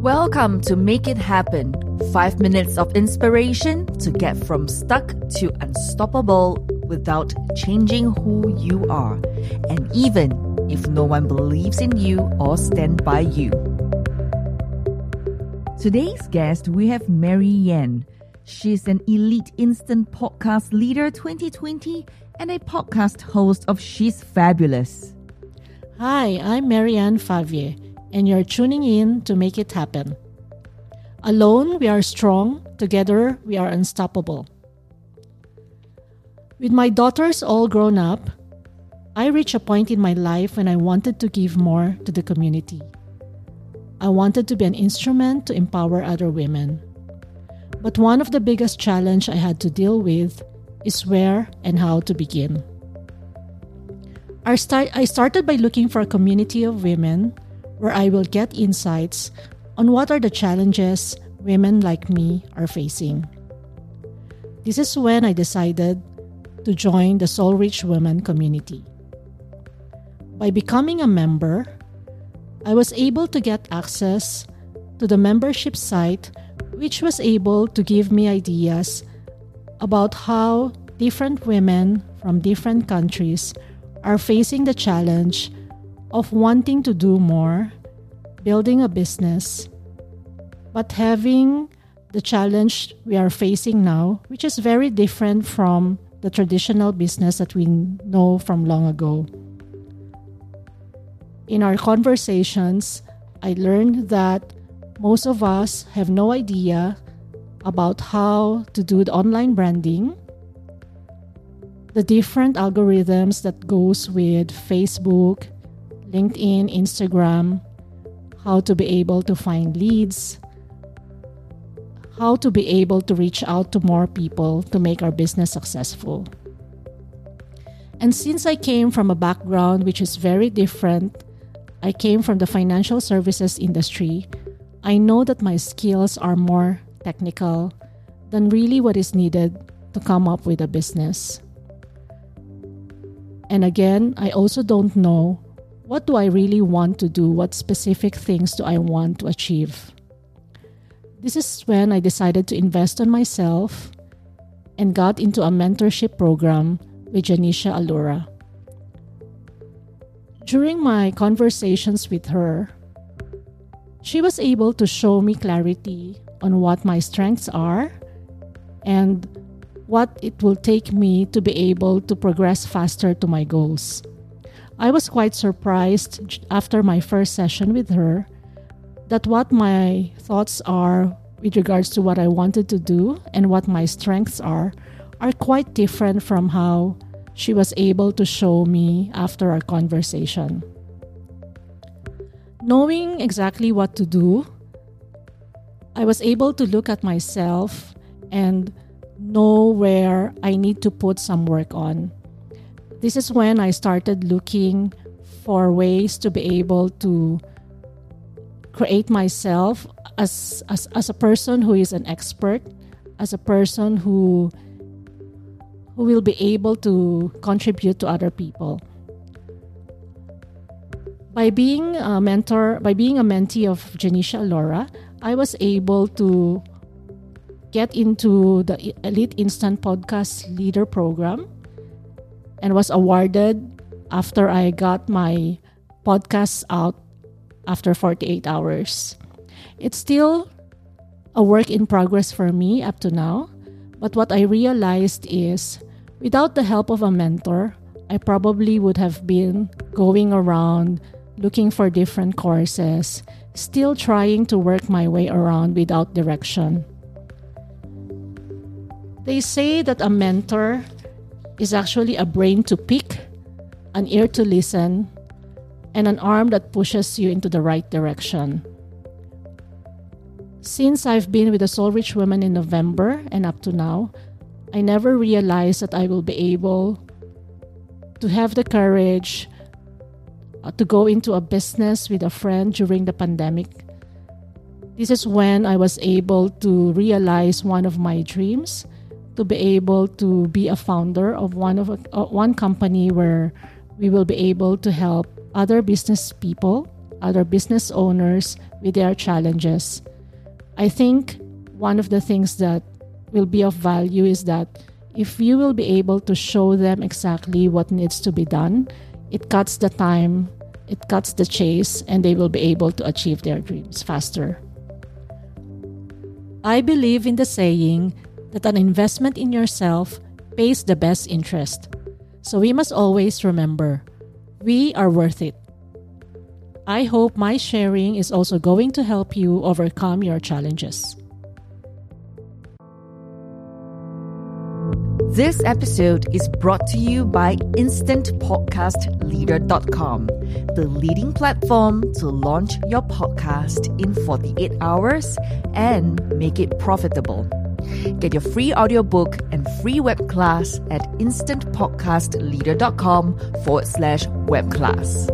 Welcome to Make It Happen. Five minutes of inspiration to get from stuck to unstoppable without changing who you are, and even if no one believes in you or stand by you. Today's guest, we have Marianne. She's an elite instant podcast leader 2020 and a podcast host of She's Fabulous. Hi, I'm Marianne Favier, and you're tuning in to Make It Happen. Alone, we are strong. Together, we are unstoppable. With my daughters all grown up, I reached a point in my life when I wanted to give more to the community. I wanted to be an instrument to empower other women. But one of the biggest challenge I had to deal with is where and how to begin. I, I started by looking for a community of women where I will get insights on what are the challenges women like me are facing. This is when I decided to join the Soul Rich Women community. By becoming a member, I was able to get access to the membership site, which was able to give me ideas about how different women from different countries are facing the challenge of wanting to do more, building a business, but having the challenge we are facing now, which is very different from the traditional business that we know from long ago. In our conversations, I learned that most of us have no idea about how to do the online branding the different algorithms that goes with Facebook, LinkedIn, Instagram, how to be able to find leads, how to be able to reach out to more people to make our business successful. And since I came from a background which is very different, I came from the financial services industry, I know that my skills are more technical than really what is needed to come up with a business. And again, I also don't know what do I really want to do? What specific things do I want to achieve? This is when I decided to invest on myself and got into a mentorship program with Janisha Alura. During my conversations with her, she was able to show me clarity on what my strengths are and what it will take me to be able to progress faster to my goals. I was quite surprised after my first session with her that what my thoughts are with regards to what I wanted to do and what my strengths are are quite different from how she was able to show me after our conversation. Knowing exactly what to do, I was able to look at myself and know where I need to put some work on. This is when I started looking for ways to be able to create myself as, as, as a person who is an expert, as a person who who will be able to contribute to other people. By being a mentor, by being a mentee of Janisha Laura, I was able to get into the Elite Instant Podcast Leader Program and was awarded after I got my podcast out after 48 hours. It's still a work in progress for me up to now, but what I realized is without the help of a mentor, I probably would have been going around looking for different courses, still trying to work my way around without direction. They say that a mentor is actually a brain to pick, an ear to listen, and an arm that pushes you into the right direction. Since I've been with the Soul Rich Women in November and up to now, I never realized that I will be able to have the courage uh, to go into a business with a friend during the pandemic. This is when I was able to realize one of my dreams to be able to be a founder of one of a, uh, one company where we will be able to help other business people other business owners with their challenges. I think one of the things that will be of value is that if you will be able to show them exactly what needs to be done, it cuts the time, it cuts the chase, and they will be able to achieve their dreams faster. I believe in the saying that an investment in yourself pays the best interest. So we must always remember we are worth it. I hope my sharing is also going to help you overcome your challenges. This episode is brought to you by InstantPodcastLeader.com, the leading platform to launch your podcast in 48 hours and make it profitable. Get your free audiobook and free web class at InstantPodcastLeader.com forward slash web class.